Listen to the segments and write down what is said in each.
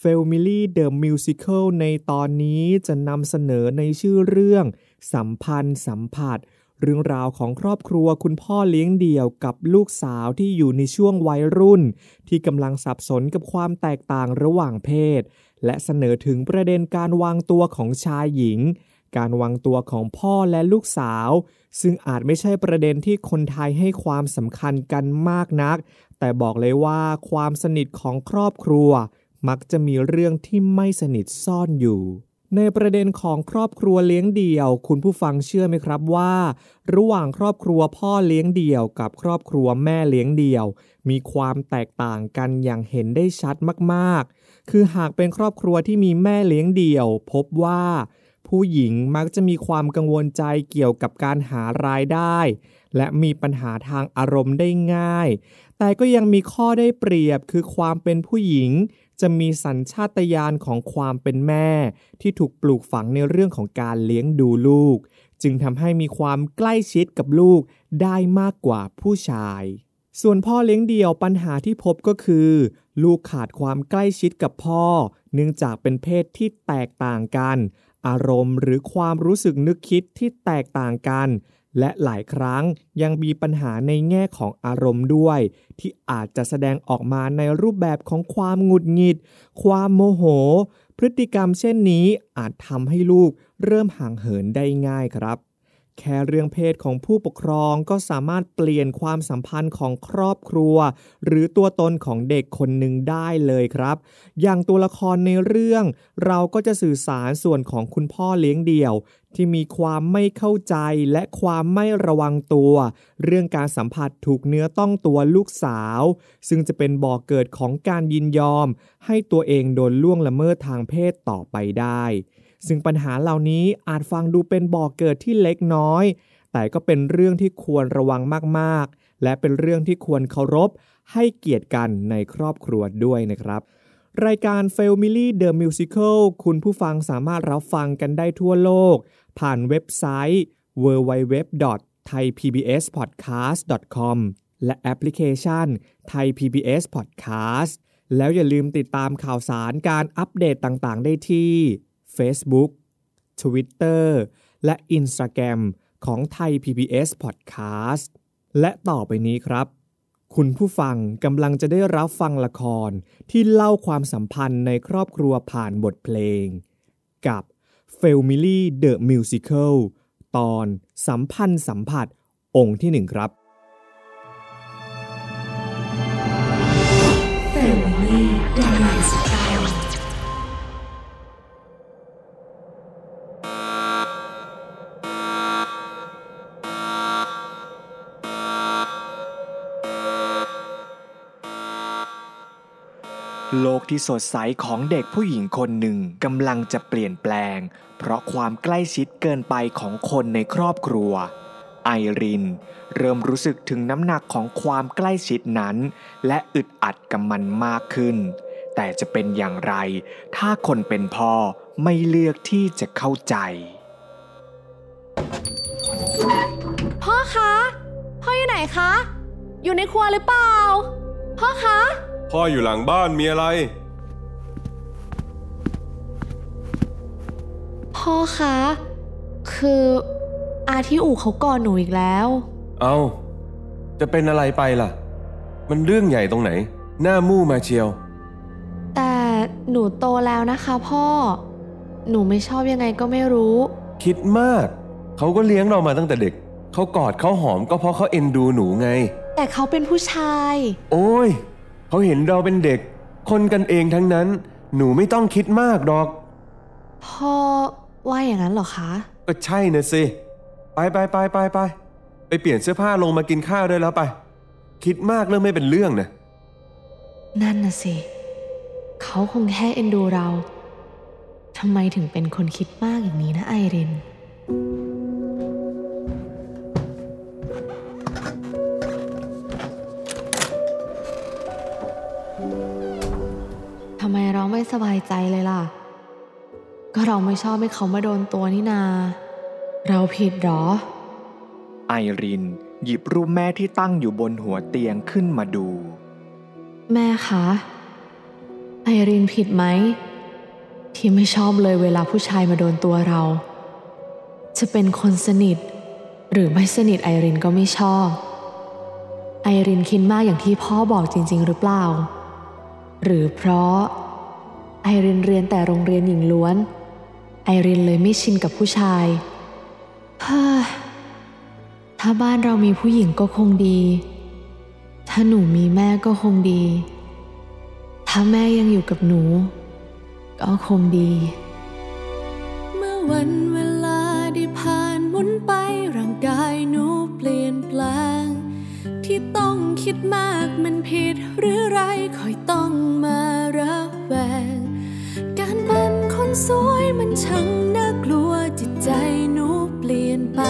f a m i l y The Musical ในตอนนี้จะนำเสนอในชื่อเรื่อง สัมพันธ์สัมผัส เรื่องราวของครอบครัวคุณพ่อเลี้ยงเดี่ยวกับลูกสาวที่อยู่ในช่วงวัยรุ่น ที่กำลังสับสนกับความแตกต่างระหว่างเพศ และเสนอถึงประเด็นการวางตัวของชายหญิง การวางตัวของพ่อและลูกสาว ซึ่งอาจไม่ใช่ประเด็นที่คนไทยให้ความสำคัญกันมากนัก แต่บอกเลยว่าความสนิทของครอบครัว มักจะมีเรื่องที่ไม่สนิทซ่อนอยู่ ในประเด็นของครอบครัวเลี้ยงเดี่ยว คุณผู้ฟังเชื่อไหมครับว่า ระหว่างครอบครัวพ่อเลี้ยงเดี่ยว กับครอบครัวแม่เลี้ยงเดี่ยว มีความแตกต่างกันอย่างเห็นได้ชัดมากๆ คือหากเป็นครอบครัวที่มีแม่เลี้ยงเดี่ยว พบว่า ผู้หญิงมักจะมีความกังวลใจเกี่ยวกับการหารายได้ และมีปัญหาทางอารมณ์ได้ง่าย แต่ก็ยังมีข้อได้เปรียบคือความเป็นผู้หญิง จะมีสัญชาตญาณของความเป็นแม่ ที่ถูกปลูกฝังในเรื่องของการเลี้ยงดูลูก จึงทำให้มีความใกล้ชิดกับลูกได้มากกว่าผู้ชาย ส่วนพ่อเลี้ยงเดี่ยวปัญหาที่พบก็คือ ลูกขาดความใกล้ชิดกับพ่อ เนื่องจากเป็นเพศที่แตกต่างกัน อารมณ์หรือความรู้สึกนึกคิดที่แตกต่างกัน และหลายครั้งยังมีปัญหาในแง่ของอารมณ์ด้วย ที่อาจจะแสดงออกมาในรูปแบบของความหงุดหงิด ความโมโห พฤติกรรมเช่นนี้อาจทำให้ลูกเริ่มห่างเหินได้ง่ายครับ แค่เรื่องเพศของผู้ปกครองก็สามารถเปลี่ยนความสัมพันธ์ของครอบครัว หรือตัวตนของเด็กคนหนึ่งได้เลยครับ อย่างตัวละครในเรื่อง เราก็จะสื่อสารส่วนของคุณพ่อเลี้ยงเดี่ยว ที่มีความไม่เข้าใจและความไม่ระวังตัว เรื่องการสัมผัสถูกเนื้อต้องตัวลูกสาว ซึ่งจะเป็นบ่อกเกิดของการยินยอม ให้ตัวเองโดนล่วงละเมิดทางเพศต่อไปได้ ซึ่งปัญหาเหล่านี้อาจฟังดูเป็นบ่อกเกิดที่เล็กน้อย แต่ก็เป็นเรื่องที่ควรระวังมากๆ และเป็นเรื่องที่ควรเคารพ ให้เกียรติกันในครอบครัวด้วยนะครับ รายการ f a m i l y The Musical คุณผู้ฟังสามารถรับฟังกันได้ทั่วโลก ผ่านเว็บไซต์ www.thaipbspodcast.com และแอปพลิเคชัน Thai PBS Podcast แล้วอย่าลืมติดตามข่าวสารการอัปเดตต่างๆ ได้ที่ Facebook Twitter และ Instagram ของไทย PBS Podcast และต่อไปนี้ครับ คุณผู้ฟังกำลังจะได้รับฟังละครที่เล่าความสัมพันธ์ในครอบครัวผ่านบทเพลง กับ f a m i l y The Musical ตอนสัมพันธ์สัมผัสองค์ที่หนึ่งครับแฟมิ โลกที่สดใสของเด็กผู้หญิงคนหนึ่งกำลังจะเปลี่ยนแปลง เพราะความใกล้ชิดเกินไปของคนในครอบครัว ไอริน เริ่มรู้สึกถึงน้ำหนักของความใกล้ชิดนั้น และอึดอัดกับมันมากขึ้น แต่จะเป็นอย่างไร ถ้าคนเป็นพ่อไม่เลือกที่จะเข้าใจ พ่อคะ พ่ออยู่ไหนคะ อยู่ในครัวหรือเปล่า พ่อคะ พ่ออยู่หลังบ้านมีอะไร พ่อคะ คืออาที่อู่เขาก่อหนูอีกแล้ว เอา จะเป็นอะไรไปล่ะ มันเรื่องใหญ่ตรงไหน หน้ามู่มาเชียว แต่หนูโตแล้วนะคะพ่อ หนูไม่ชอบยังไงก็ไม่รู้ คิดมาก เขาก็เลี้ยงเรามาตั้งแต่เด็ก เขากอดเขาหอมก็เพราะเขาเอ็นดูหนูไง แต่เขาเป็นผู้ชาย โอ้ย เขาเห็นเราเป็นเด็ก คนกันเองทั้งนั้น หนูไม่ต้องคิดมากดอก พ่อว่าอย่างนั้นเหรอคะ ก็ใช่นะสิ ไปไปไปไปไปไปเปลี่ยนเสื้อผ้าลงมากินข้าวได้แล้วไป คิดมากเรื่องไม่เป็นเรื่องนะนั่นน่ะสิ เขาคงแค่เอ็นดูเราทำไมถึงเป็นคนคิดมากอย่างนี้นะไอริน เราไม่สบายใจเลยล่ะ ก็เราไม่ชอบให้เขามาโดนตัวนี่นา เราผิดเหรอ ไอริน หยิบรูปแม่ที่ตั้งอยู่บนหัวเตียงขึ้นมาดู แม่คะ ไอรินผิดไหม ที่ไม่ชอบเลยเวลาผู้ชายมาโดนตัวเรา จะเป็นคนสนิท หรือไม่สนิทไอรินก็ไม่ชอบ ไอรินคิดมากอย่างที่พ่อบอกจริง ๆ หรือเปล่าหรือเพราะ ไอรินเรียนแต่โรงเรียนหญิงล้วน ไอรินเลยไม่ชินกับผู้ชายเฮ้อถ้าบ้านเรามีผู้หญิงก็คงดี ถ้าหนูมีแม่ก็คงดี ถ้าแม่ยังอยู่กับหนู ก็คงดี เมื่อวันเวลาได้ผ่านหมุนไปร่างกายหนูเปลี่ยนแปลง ที่ต้องคิดมากมันผิดหรือไรคอย สวยมันช่างน่ากลัวจิตใจหนูเปลี่ยนไป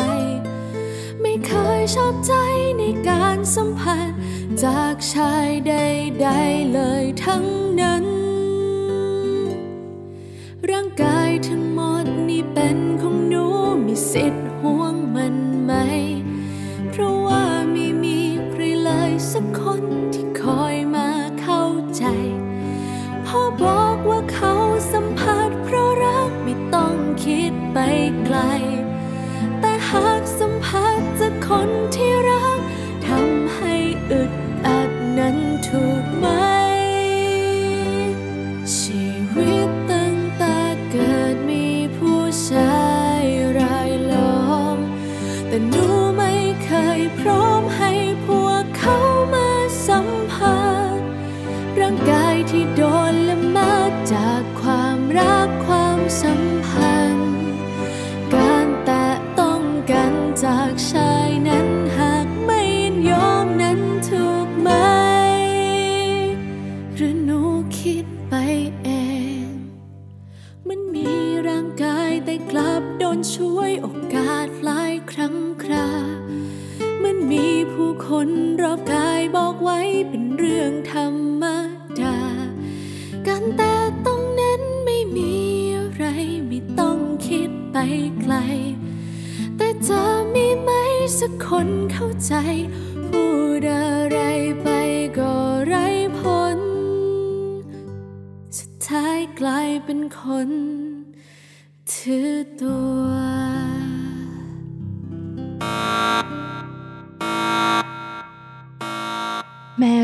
ไม่เคยชอบใจในการสัมผัส จากชายใดๆเลยทั้งนั้น ร่างกายทั้งหมดนี่เป็นของหนูมีสิทธิ์ ส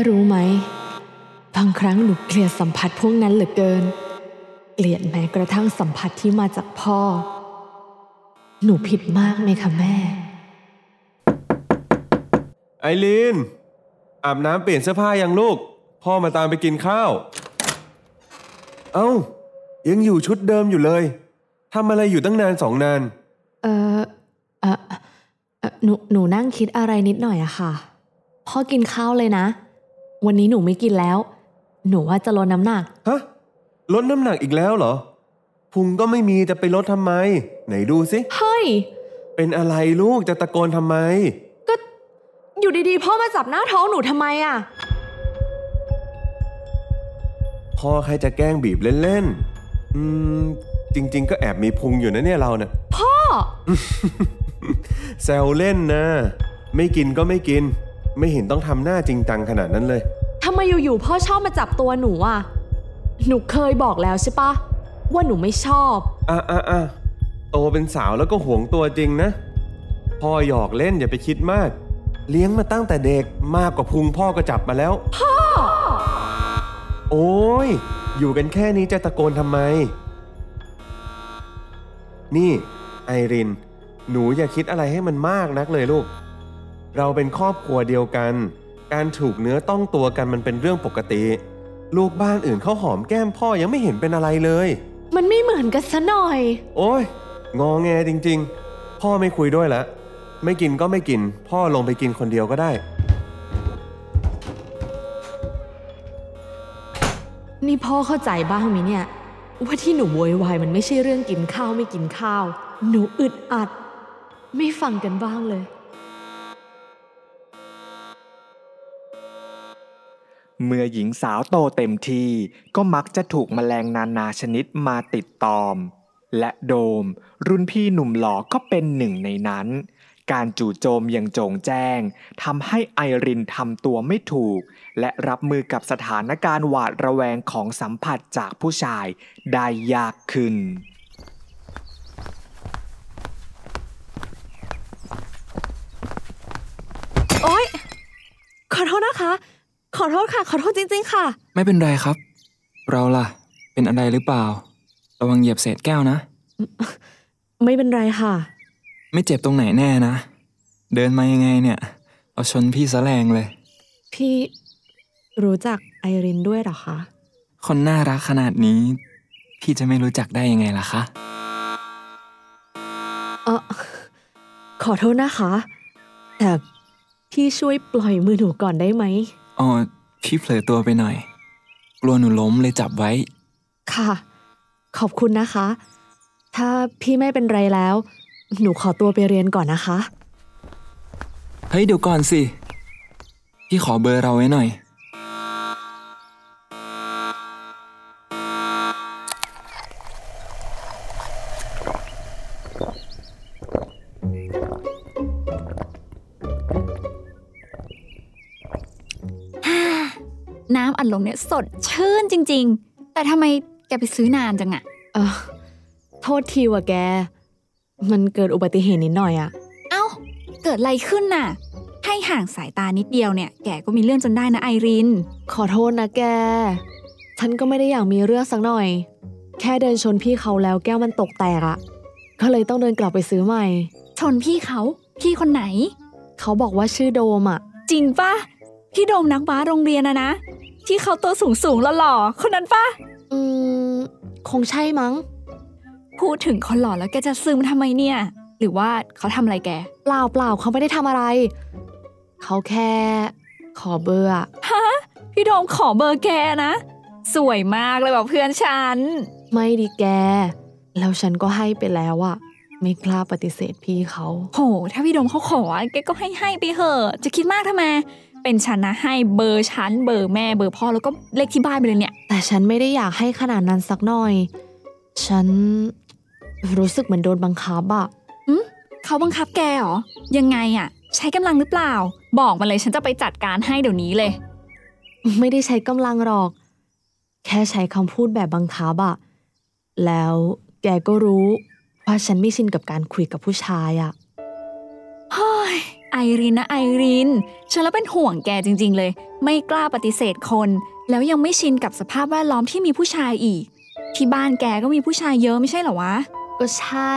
รู้ไหม บางครั้งหนูเกลียดสัมผัสพวกนั้นเหลือเกิน เกลียดแม้กระทั่งสัมผัสที่มาจากพ่อ หนูผิดมากไหมคะแม่ ไอรีน อาบน้ำเปลี่ยนเสื้อผ้ายังลูก พ่อมาตามไปกินข้าว เอ้า ยังอยู่ชุดเดิมอยู่เลยทำอะไรอยู่ตั้งนานสองนาน เออเออเอ่อหนูหนูนั่งคิดอะไรนิดหน่อยอะค่ะ พ่อกินข้าวเลยนะ วันนี้หนูไม่กินแล้ว หนูว่าจะลดน้ำหนัก ฮะลดน้ำหนักอีกแล้วเหรอ พุงก็ไม่มีจะไปลดทำไม ไหนดูสิ เฮ้ย เป็นอะไรลูกจะตะโกนทำไม ก็อยู่ดีๆพ่อมาจับหน้าท้องหนูทำไมอะพ่อใครจะแกล้งบีบเล่นๆ อืม จริง ๆ ก็แอบมีพุงอยู่นะเนี่ยเราเนะ่ะพ่อ แซวเล่นนะ ไม่กินก็ไม่กิน ไม่เห็นต้องทำหน้าจริงจังขนาดนั้นเลยทำไมอยู่ๆพ่อชอบมาจับตัวหนูอะหนูเคยบอกแล้วใช่ปะว่าหนูไม่ชอบอะอะอะโตเป็นสาวแล้วก็หวงตัวจริงนะ พ่อหยอกเล่นอย่าไปคิดมาก เลี้ยงมาตั้งแต่เด็กมากกว่าพุงพ่อก็จับมาแล้ว พ่อ โอ้ยอยู่กันแค่นี้จะตะโกนทำไม นี่ ไอริน หนูอย่าคิดอะไรให้มันมากนักเลยลูก เราเป็นครอบครัวเดียวกัน การถูกเนื้อต้องตัวกันมันเป็นเรื่องปกติ ลูกบ้านอื่นเขาหอมแก้มพ่อยังไม่เห็นเป็นอะไรเลย มันไม่เหมือนกันซะหน่อย โอ้ยงอแงจริง ๆ พ่อไม่คุยด้วยละ ไม่กินก็ไม่กิน พ่อลงไปกินคนเดียวก็ได้ นี่พ่อเข้าใจบ้างไหมเนี่ย ว่าที่หนูโวยวายมันไม่ใช่เรื่องกินข้าวไม่กินข้าว หนูอึดอัด ไม่ฟังกันบ้างเลย เมื่อหญิงสาวโตเต็มที่ก็มักจะถูกแมลงนานาชนิดมาติดตอม และโดม รุ่นพี่หนุ่มหล่อก็เป็นหนึ่งในนั้น การจู่โจมอย่างโจงแจ้งทำให้ไอรินทำตัวไม่ถูก และรับมือกับสถานการณ์หวาดระแวงของสัมผัสจากผู้ชายได้ยากขึ้นโอ๊ยขอโทษนะคะ ขอโทษค่ะ ขอโทษจริง ๆ ค่ะ ไม่เป็นไรครับ เราล่ะ เป็นอะไรหรือเปล่า ระวังเหยียบเศษแก้วนะ ไม่เป็นไรค่ะ ไม่เจ็บตรงไหนแน่นะ เดินมายังไงเนี่ย เอาชนพี่ซะแรงเลย พี่รู้จักไอรินด้วยเหรอคะ คนน่ารักขนาดนี้ พี่จะไม่รู้จักได้ยังไงล่ะคะเออขอโทษนะคะ แต่พี่ช่วยปล่อยมือหนูก่อนได้ไหม อ๋อพี่เผลอตัวไปหน่อย กลัวหนูล้มเลยจับไว้ ค่ะ ขอบคุณนะคะ ถ้าพี่ไม่เป็นไรแล้ว หนูขอตัวไปเรียนก่อนนะคะ เฮ้ยเดี๋ยวก่อนสิ พี่ขอเบอร์เราไว้หน่อย อัดลมเนี่ยสดชื่นจริง ๆ แต่ทำไมแกไปซื้อนานจังอะเออโทษทีว่ะแก มันเกิดอุบัติเหตุนิดหน่อยอะเอ้า เกิดอะไรขึ้นน่ะ ให้ห่างสายตานิดเดียวเนี่ย แกก็มีเรื่องจนได้นะไอริน ขอโทษนะแก ฉันก็ไม่ได้อยากมีเรื่องสักหน่อย แค่เดินชนพี่เขาแล้วแก้วมันตกแตกอะก็เลยต้องเดินกลับไปซื้อใหม่ ชนพี่เขา พี่คนไหน เขาบอกว่าชื่อโดมอะจริงปะพี่โดมนักบาสโรงเรียนอะนะ ที่เขาตัวสูงสูงๆหล่อๆคนนั้นปะอืมคงใช่มั้ง พูดถึงคนหล่อแล้วแกจะซึมทำไมเนี่ย หรือว่าเขาทำอะไรแก เปล่าเปล่าเขาไม่ได้ทำอะไร เขาแค่ ขอเบอร์อะพี่โดมขอเบอร์แกนะ สวยมากเลยแบบเพื่อนฉัน ไม่ดีแก แล้วฉันก็ให้ไปแล้วอะไม่กล้าปฏิเสธพี่เขา โห ถ้าพี่โดมเขาขอแกก็ให้ให้ไปเหอะ จะคิดมากทำไม เป็นฉันนะให้เบอร์ฉันเบอร์แม่เบอร์พ่อแล้วก็เลขที่บ้านไปเลยเนี่ย แต่ฉันไม่ได้อยากให้ขนาดนั้นสักหน่อย ฉันรู้สึกเหมือนโดนบังคับอะเขาบังคับแกเหรอ ยังไงอะใช้กำลังหรือเปล่า บอกมาเลยฉันจะไปจัดการให้เดี๋ยวนี้เลย ไม่ได้ใช้กำลังหรอก แค่ใช้คำพูดแบบบังคับอะแล้วแกก็รู้ว่าฉันไม่ชินกับการคุยกับผู้ชายอะเฮ้ย ไอรินนะไอริน ฉันแล้วเป็นห่วงแกจริง ๆ เลย ไม่กล้าปฏิเสธคน แล้วยังไม่ชินกับสภาพแวดล้อมที่มีผู้ชายอีก ที่บ้านแกก็มีผู้ชายเยอะไม่ใช่เหรอวะ ก็ใช่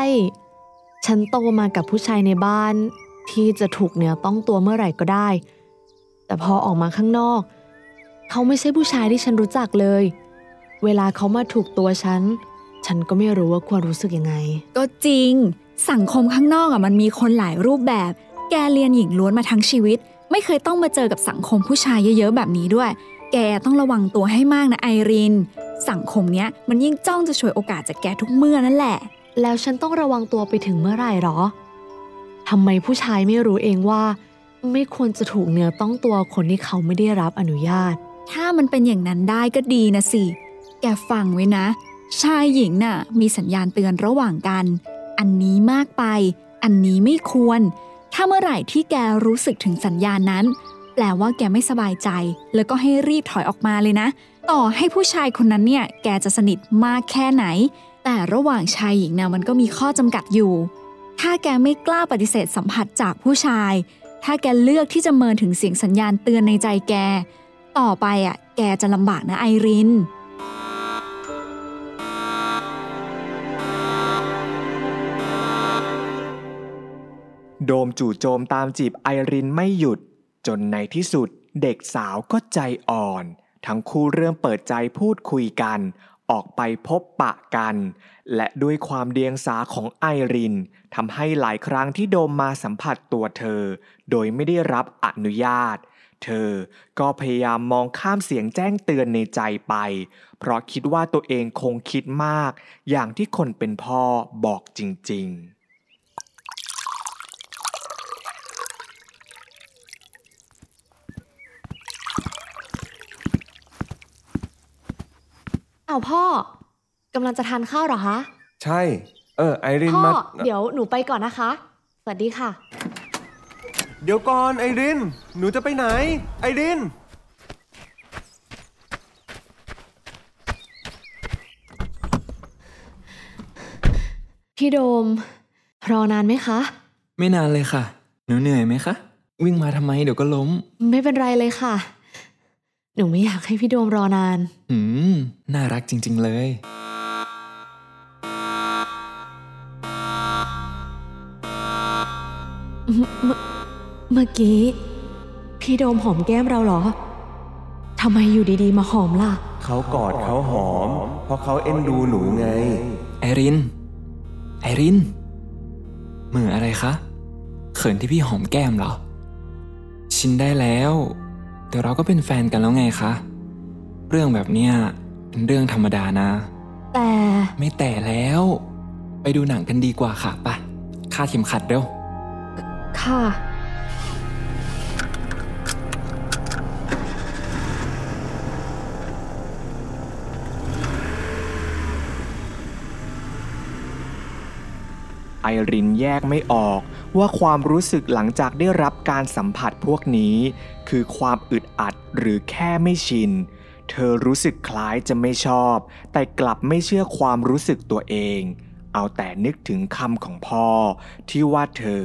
ฉันโตมากับผู้ชายในบ้าน ที่จะถูกเนื้อต้องตัวเมื่อไหร่ก็ได้ แต่พอออกมาข้างนอก เขาไม่ใช่ผู้ชายที่ฉันรู้จักเลย เวลาเขามาถูกตัวฉัน ฉันก็ไม่รู้ว่าควรรู้สึกยังไง ก็จริง สังคมข้างนอกอะมันมีคนหลายรูปแบบ แกเรียนหญิงล้วนมาทั้งชีวิต ไม่เคยต้องมาเจอกับสังคมผู้ชายเยอะๆ แบบนี้ด้วย แกต้องระวังตัวให้มากนะไอริน สังคมเนี้ยมันยิ่งจ้องจะฉวยโอกาสจากแกทุกเมื่อนั่นแหละ แล้วฉันต้องระวังตัวไปถึงเมื่อไหร่หรอทำไมผู้ชายไม่รู้เองว่า ไม่ควรจะถูกเนื้อต้องตัวคนที่เขาไม่ได้รับอนุญาต ถ้ามันเป็นอย่างนั้นได้ก็ดีนะสิ แกฟังไว้นะ ชายหญิงน่ะ มีสัญญาณเตือนระหว่างกัน อันนี้มากไป อันนี้ไม่ควร ถ้าเมื่อไหร่ที่แกรู้สึกถึงสัญญาณนั้น แปลว่าแกไม่สบายใจ แล้วก็ให้รีบถอยออกมาเลยนะ ต่อให้ผู้ชายคนนั้นเนี่ย แกจะสนิทมากแค่ไหน แต่ระหว่างชายหญิงน่ะมันก็มีข้อจำกัดอยู่ ถ้าแกไม่กล้าปฏิเสธสัมผัสจากผู้ชาย ถ้าแกเลือกที่จะเมินถึงเสียงสัญญาณเตือนในใจแก ต่อไปอะ แกจะลำบากนะไอริน โดมจู่โจมตามจีบไอรินไม่หยุด จนในที่สุดเด็กสาวก็ใจอ่อน ทั้งคู่เริ่มเปิดใจพูดคุยกัน ออกไปพบปะกัน และด้วยความเดียงสาของไอรินทำให้หลายครั้งที่โดมมาสัมผัสตัวเธอ โดยไม่ได้รับอนุญาต เธอก็พยายามมองข้ามเสียงแจ้งเตือนในใจไป เพราะคิดว่าตัวเองคงคิดมาก อย่างที่คนเป็นพ่อบอกจริง ๆ เอาวพ่อกำลังจะทานข้าวเหรอคะ ใช่ เออไอรินพ่อมาเดี๋ยวหนูไปก่อนนะคะ สวัสดีค่ะ เดี๋ยวก่อนไอริน หนูจะไปไหน ไอริน พี่โดม รอนานไหมคะ ไม่นานเลยค่ะ หนูเหนื่อยไหมคะ วิ่งมาทำไมเดี๋ยวก็ล้ม ไม่เป็นไรเลยค่ะ หนูไม่อยากให้พี่โดมรอนานหืม น่ารักจริง ๆ เลย เมื่อกี้ พี่โดมหอมแก้มเราเหรอ ทำไมอยู่ดีๆ มาหอมล่ะ เขากอดเขาหอม เพราะเขาเอ็นดูหนูไง ไอริน ไอริน มืออะไรคะ เขินที่พี่หอมแก้มเหรอ ชินได้แล้ว เดี๋ยวเราก็เป็นแฟนกันแล้วไงคะ เรื่องแบบเนี้ยเป็นเรื่องธรรมดานะ แต่ไม่แต่แล้ว ไปดูหนังกันดีกว่าค่ะปะคาดเข็มขัดเร็ว ค่ะ ไอรินแยกไม่ออก ว่าความรู้สึกหลังจากได้รับการสัมผัสพวกนี้ คือความอึดอัดหรือแค่ไม่ชิน เธอรู้สึกคล้ายจะไม่ชอบ แต่กลับไม่เชื่อความรู้สึกตัวเอง เอาแต่นึกถึงคำของพ่อ ที่ว่าเธอ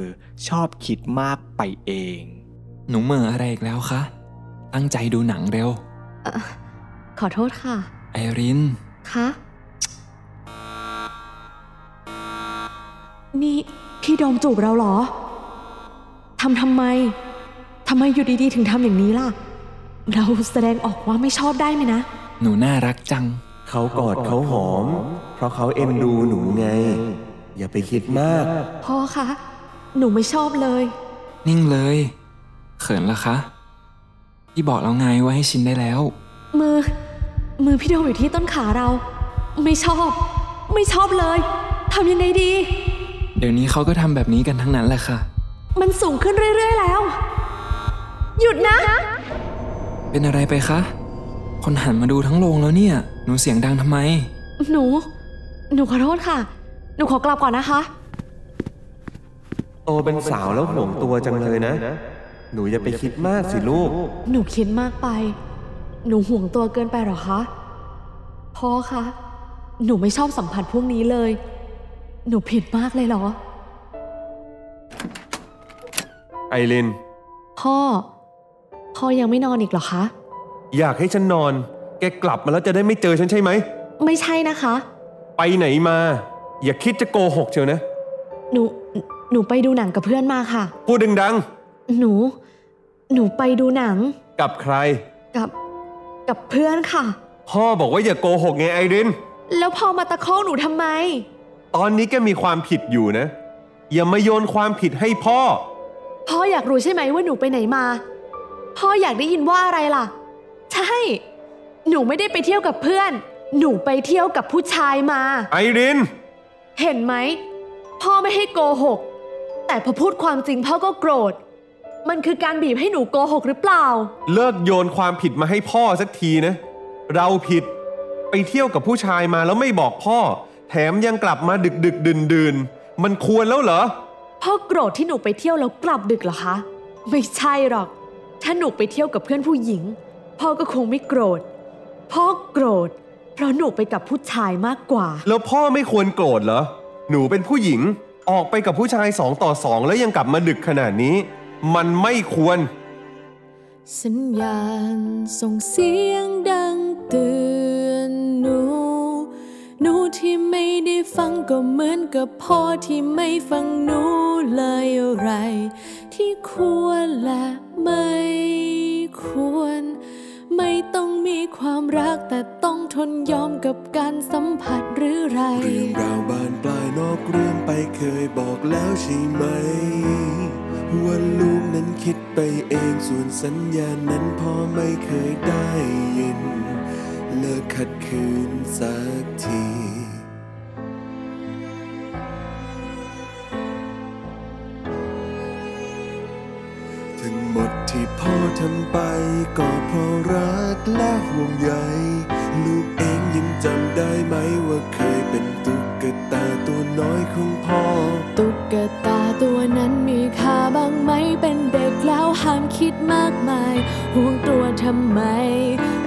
ชอบคิดมากไปเอง หนูเหม่ออะไรอีกแล้วคะ ตั้งใจดูหนังเร็ว ขอโทษค่ะ ไอริน คะ นี่ พี่โดมจูบเราเหรอ ทำทำไม ทำไมอยู่ดีๆ ถึงทำอย่างนี้ล่ะ เราแสดงออกว่าไม่ชอบได้ไหมนะ หนูน่ารักจัง เขากอดเขาหอม เพราะเขาเอ็นดูหนูไง อย่าไปคิดมาก พ่อคะ หนูไม่ชอบเลย นิ่งเลย เขินละคะ พี่บอกแล้วไงว่าให้ชินได้แล้ว มือ มือพี่โดมอยู่ที่ต้นขาเรา ไม่ชอบ ไม่ชอบเลย ทำยังไงดี เดี๋ยวนี้เขาก็ทำแบบนี้กันทั้งนั้นแหละค่ะ มันสูงขึ้นเรื่อย ๆ แล้ว หยุดนะ เป็นอะไรไปคะ คนหันมาดูทั้งโรงแล้วเนี่ย หนูเสียงดังทำไม หนู หนูขอโทษค่ะ หนูขอกลับก่อนนะคะ โตเป็นสาวแล้วห่วงตัวจังเลยนะ หนูอย่าไปคิดมากสิลูก หนูคิดมากไป หนูห่วงตัวเกินไปเหรอคะ พ่อคะ หนูไม่ชอบสัมผัสพวกนี้เลย หนูผิดมากเลยเหรอ ไอริน พ่อ พ่อยังไม่นอนอีกเหรอคะ อยากให้ฉันนอน แกกลับมาแล้วจะได้ไม่เจอฉันใช่ไหม ไม่ใช่นะคะ ไปไหนมา อย่าคิดจะโกหกเชียวนะ หนู หนูไปดูหนังกับเพื่อนมาค่ะ พูดดังหนู หนูไปดูหนังๆกับใคร กับ กับเพื่อนค่ะ พ่อบอกว่าอย่าโกหกไงไอริน แล้วพอมาตะคอกหนูทำไม ตอนนี้แกมีความผิดอยู่นะ อย่ามาโยนความผิดให้พ่อ พ่ออยากรู้ใช่ไหมว่าหนูไปไหนมา พ่ออยากได้ยินว่าอะไรล่ะ ใช่ หนูไม่ได้ไปเที่ยวกับเพื่อน หนูไปเที่ยวกับผู้ชายมา ไอริน เห็นไหม พ่อไม่ให้โกหก แต่พอพูดความจริงพ่อก็โกรธ มันคือการบีบให้หนูโกหกหรือเปล่า เลิกโยนความผิดมาให้พ่อสักทีนะ เราผิด ไปเที่ยวกับผู้ชายมาแล้วไม่บอกพ่อ แถมยังกลับมาดึกดึกดื่นดื่นๆมันควรแล้วเหรอ พ่อโกรธที่หนูไปเที่ยวแล้วกลับดึกเหรอคะ ไม่ใช่หรอก ถ้าหนูไปเที่ยวกับเพื่อนผู้หญิง พ่อก็คงไม่โกรธ พ่อโกรธ เพราะหนูไปกับผู้ชายมากกว่า แล้วพ่อไม่ควรโกรธเหรอ หนูเป็นผู้หญิง ออกไปกับผู้ชายสองต่อสองแล้วยังกลับมาดึกขนาดนี้ มันไม่ควร สัญญาณส่งเสียงดังเตือน ได้ฟังก็เหมือนกับพ่อที่ไม่ฟังหนูเลยอะไร ที่ควรและไม่ควร ไม่ต้องมีความรักแต่ต้องทนยอมกับการสัมผัสหรือไรเรื่องราวบานปลายนอกเรื่องไปเคยบอกแล้วใช่ไหมว่าลูกนั้นคิดไปเองส่วนสัญญานั้นพ่อไม่เคยได้ยิน เลิกขัดขืนสักที ทั้งหมดที่พ่อทำไป ก็เพราะรักและห่วงใยลูกเองยังจำได้ไหมว่าเคยเป็นตุ๊กตาตัวน้อยของพ่อ ตุ๊กตาตัวนั้นมีค่าบ้างไหมเป็นเด็กแล้วห้ามคิดมากมาย ห่วงตัวทำไม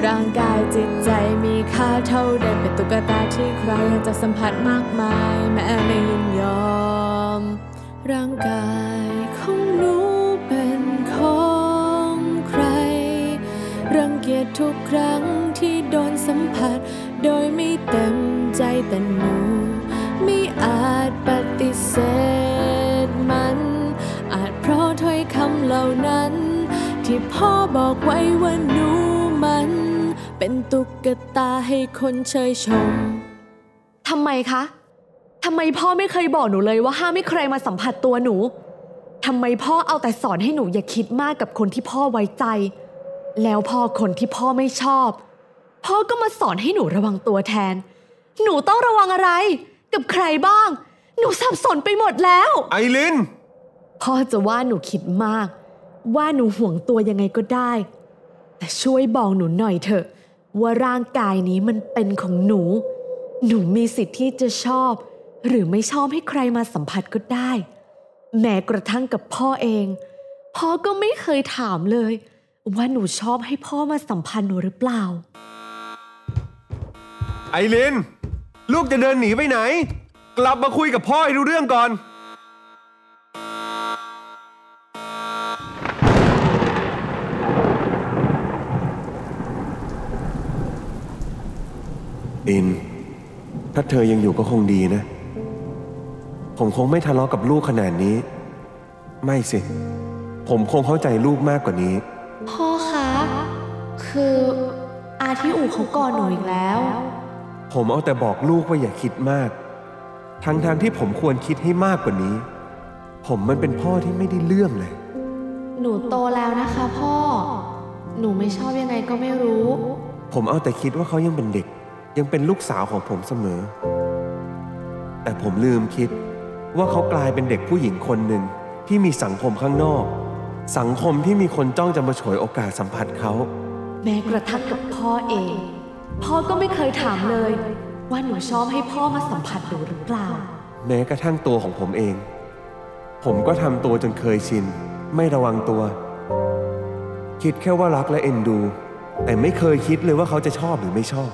ร่างกายจิตใจมีค่าเท่าเดิมเป็นตุ๊กตาที่ใครจะสัมผัสมากมาย แม่ไม่ยินยอม ร่างกายของหนู ทุกครั้งที่โดนสัมผัส โดยไม่เต็มใจแต่หนู ไม่อาจปฏิเสธมัน อาจเพราะถ้อยคำเหล่านั้น ที่พ่อบอกไว้ว่าหนูมัน เป็นตุ๊กตาให้คนเชยชมทำไมคะ ทำไมพ่อไม่เคยบอกหนูเลยว่าห้ามไม่ใครมาสัมผัสตัวหนู ทำไมพ่อเอาแต่สอนให้หนูอย่าคิดมากกับคนที่พ่อไว้ใจ แล้วพอคนที่พ่อไม่ชอบ พ่อก็มาสอนให้หนูระวังตัวแทน หนูต้องระวังอะไร กับใครบ้าง หนูสับสนไปหมดแล้ว ไอรินพ่อจะว่าหนูคิดมาก ว่าหนูห่วงตัวยังไงก็ได้ แต่ช่วยบอกหนูหน่อยเถอะ ว่าร่างกายนี้มันเป็นของหนู หนูมีสิทธิ์ที่จะชอบ หรือไม่ชอบให้ใครมาสัมผัสก็ได้ แม้กระทั่งกับพ่อเอง พ่อก็ไม่เคยถามเลย ว่าหนูชอบให้พ่อมาสัมพันธ์หนูหรือเปล่า ไอริน ลูกจะเดินหนีไปไหน กลับมาคุยกับพ่อให้รู้เรื่องก่อน อิน ถ้าเธอยังอยู่ก็คงดีนะ ผมคงไม่ทะเลาะกับลูกขนาดนี้ ไม่สิ ผมคงเข้าใจลูกมากกว่านี้ พ่อคะ คืออาที่อู่เขาก่อนหนูอีกแล้ว ผมเอาแต่บอกลูกว่าอย่าคิดมาก ทั้งทางๆที่ผมควรคิดให้มากกว่านี้ ผมมันเป็นพ่อที่ไม่ได้เรื่องเลย หนูโตแล้วนะคะพ่อ หนูไม่ชอบยังไงก็ไม่รู้ ผมเอาแต่คิดว่าเขายังเป็นเด็ก ยังเป็นลูกสาวของผมเสมอ แต่ผมลืมคิดว่าเขากลายเป็นเด็กผู้หญิงคนหนึ่งที่มีสังคมข้างนอก สังคมที่มีคนจ้องจะมาฉวยโอกาสสัมผัสเขา แม้กระทั่งกับพ่อเอง พ่อก็ไม่เคยถามเลย ว่าหนูชอบให้พ่อมาสัมผัสหนูหรือเปล่า แม้กระทั่งตัวของผมเอง ผมก็ทำตัวจนเคยชิน ไม่ระวังตัว คิดแค่ว่ารักและเอ็นดู แต่ไม่เคยคิดเลยว่าเขาจะชอบหรือไม่ชอบ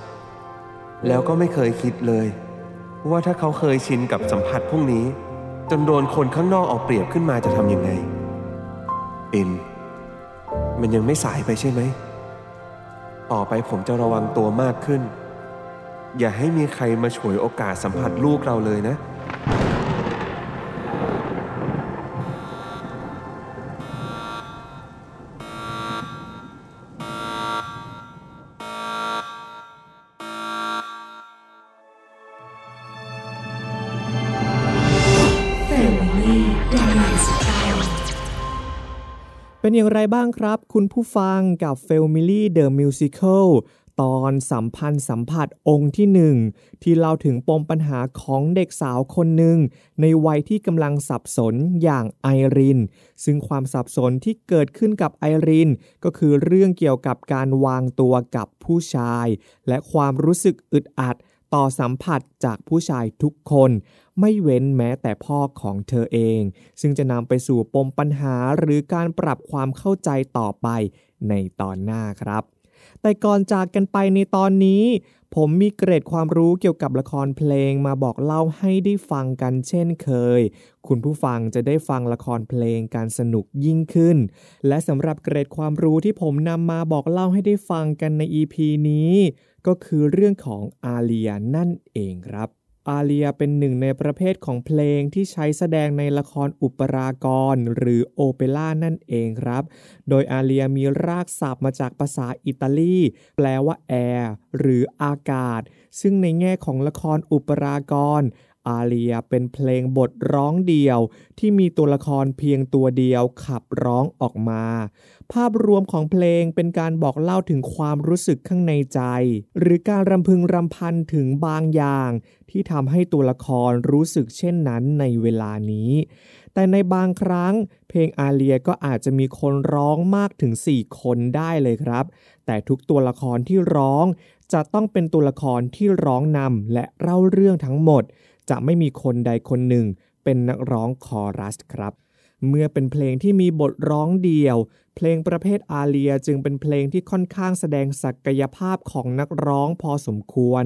แล้วก็ไม่เคยคิดเลย ว่าถ้าเขาเคยชินกับสัมผัสพวกนี้ จนโดนคนข้างนอกเอาเปรียบขึ้นมาจะทำยังไง เอ็นมันยังไม่สายไปใช่ไหม ต่อไปผมจะระวังตัวมากขึ้น อย่าให้มีใครมาฉวยโอกาสสัมผัสลูกเราเลยนะ เป็นอย่างไรบ้างครับ คุณผู้ฟังกับ f a m i l y The Musical ตอนสัมพันธ์สัมผัสองค์ที่หนึ่งที่เล่าถึงปมปัญหาของเด็กสาวคนหนึ่ง ในวัยที่กำลังสับสนอย่างไอริน ซึ่งความสับสนที่เกิดขึ้นกับไอริน ก็คือเรื่องเกี่ยวกับการวางตัวกับผู้ชาย และความรู้สึกอึดอัด ต่อสัมผัสจากผู้ชายทุกคน ไม่เว้นแม้แต่พ่อของเธอเอง ซึ่งจะนำไปสู่ปมปัญหาหรือการปรับความเข้าใจต่อไปในตอนหน้าครับ แต่ก่อนจากกันไปในตอนนี้ ผมมีเกรดความรู้เกี่ยวกับละครเพลงมาบอกเล่าให้ได้ฟังกันเช่นเคย คุณผู้ฟังจะได้ฟังละครเพลงการสนุกยิ่งขึ้น และสำหรับเกรดความรู้ที่ผมนำมาบอกเล่าให้ได้ฟังกันใน EP นี้ก็คือเรื่องของอาเลียนั่นเองครับอาเลียเป็นหนึ่งในประเภทของเพลงที่ใช้แสดงในละครอุปรากรหรือโอเปร่านั่นเองครับ โดยอาเลียมีรากศัพท์มาจากภาษาอิตาลี แปลว่าแอร์หรืออากาศ ซึ่งในแง่ของละครอุปรากร อาเลียเป็นเพลงบทร้องเดียว ที่มีตัวละครเพียงตัวเดียวขับร้องออกมา ภาพรวมของเพลงเป็นการบอกเล่าถึงความรู้สึกข้างในใจ หรือการรำพึงรำพันถึงบางอย่าง ที่ทำให้ตัวละครรู้สึกเช่นนั้นในเวลานี้ แต่ในบางครั้ง เพลงอาเลียก็อาจจะมีคนร้องมากถึง 4 คนได้เลยครับ แต่ทุกตัวละครที่ร้องจะต้องเป็นตัวละครที่ร้องนำและเล่าเรื่องทั้งหมด จะไม่มีคนใดคนหนึ่ง เป็นนักร้องคอรัสครับ เมื่อเป็นเพลงที่มีบทร้องเดียว เพลงประเภทอาเลียจึงเป็นเพลงที่ค่อนข้างแสดงศักยภาพของนักร้องพอสมควร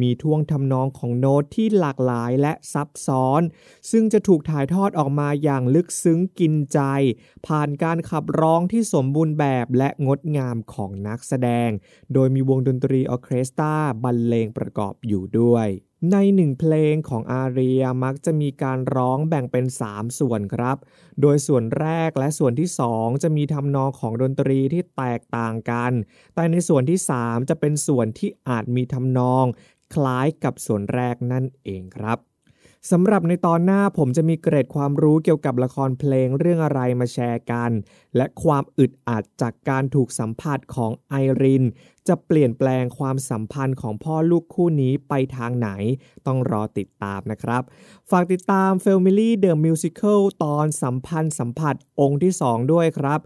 มีท่วงทำนองของโน้ตที่หลากหลายและซับซ้อน ซึ่งจะถูกถ่ายทอดออกมาอย่างลึกซึ้งกินใจ ผ่านการขับร้องที่สมบูรณ์แบบและงดงามของนักแสดง โดยมีวงดนตรีออเคสตราบรรเลงประกอบอยู่ด้วย ในหนึ่งเพลงของอาเรียมักจะมีการร้องแบ่งเป็น 3 ส่วนครับ โดยส่วนแรกและส่วนที่ 2 จะมีทำนองของดนตรีที่แตกต่างกัน แต่ในส่วนที่ 3 จะเป็นส่วนที่อาจมีทำนอง คล้ายกับส่วนแรกนั่นเองครับ สำหรับในตอนหน้าผมจะมีเกร็ดความรู้เกี่ยวกับละครเพลงเรื่องอะไรมาแชร์กัน และความอึดอัดจากการถูกสัมผัสของไอริน จะเปลี่ยนแปลงความสัมพันธ์ของพ่อลูกคู่นี้ไปทางไหน ต้องรอติดตามนะครับ ฝากติดตาม Family The Musical ตอนสัมพันธ์สัมผัสองค์ที่ 2 ด้วยครับ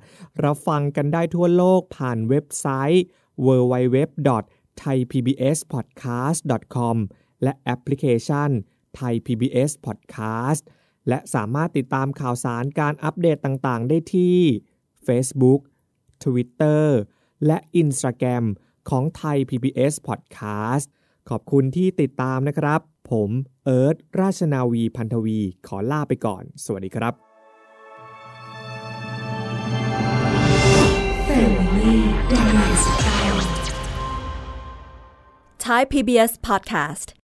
รับฟังกันได้ทั่วโลกผ่านเว็บไซต์ www.thaipbspodcast.com และแอปพลิเคชัน ไทย PBS Podcast และสามารถติดตามข่าวสารการอัปเดตต่างๆ ได้ที่ Facebook Twitter และ Instagram ของไทย PBS Podcast ขอบคุณที่ติดตามนะครับ ผมเอิร์ธราชนาวีพันธวี ขอลาไปก่อน สวัสดีครับ Thai PBS podcast.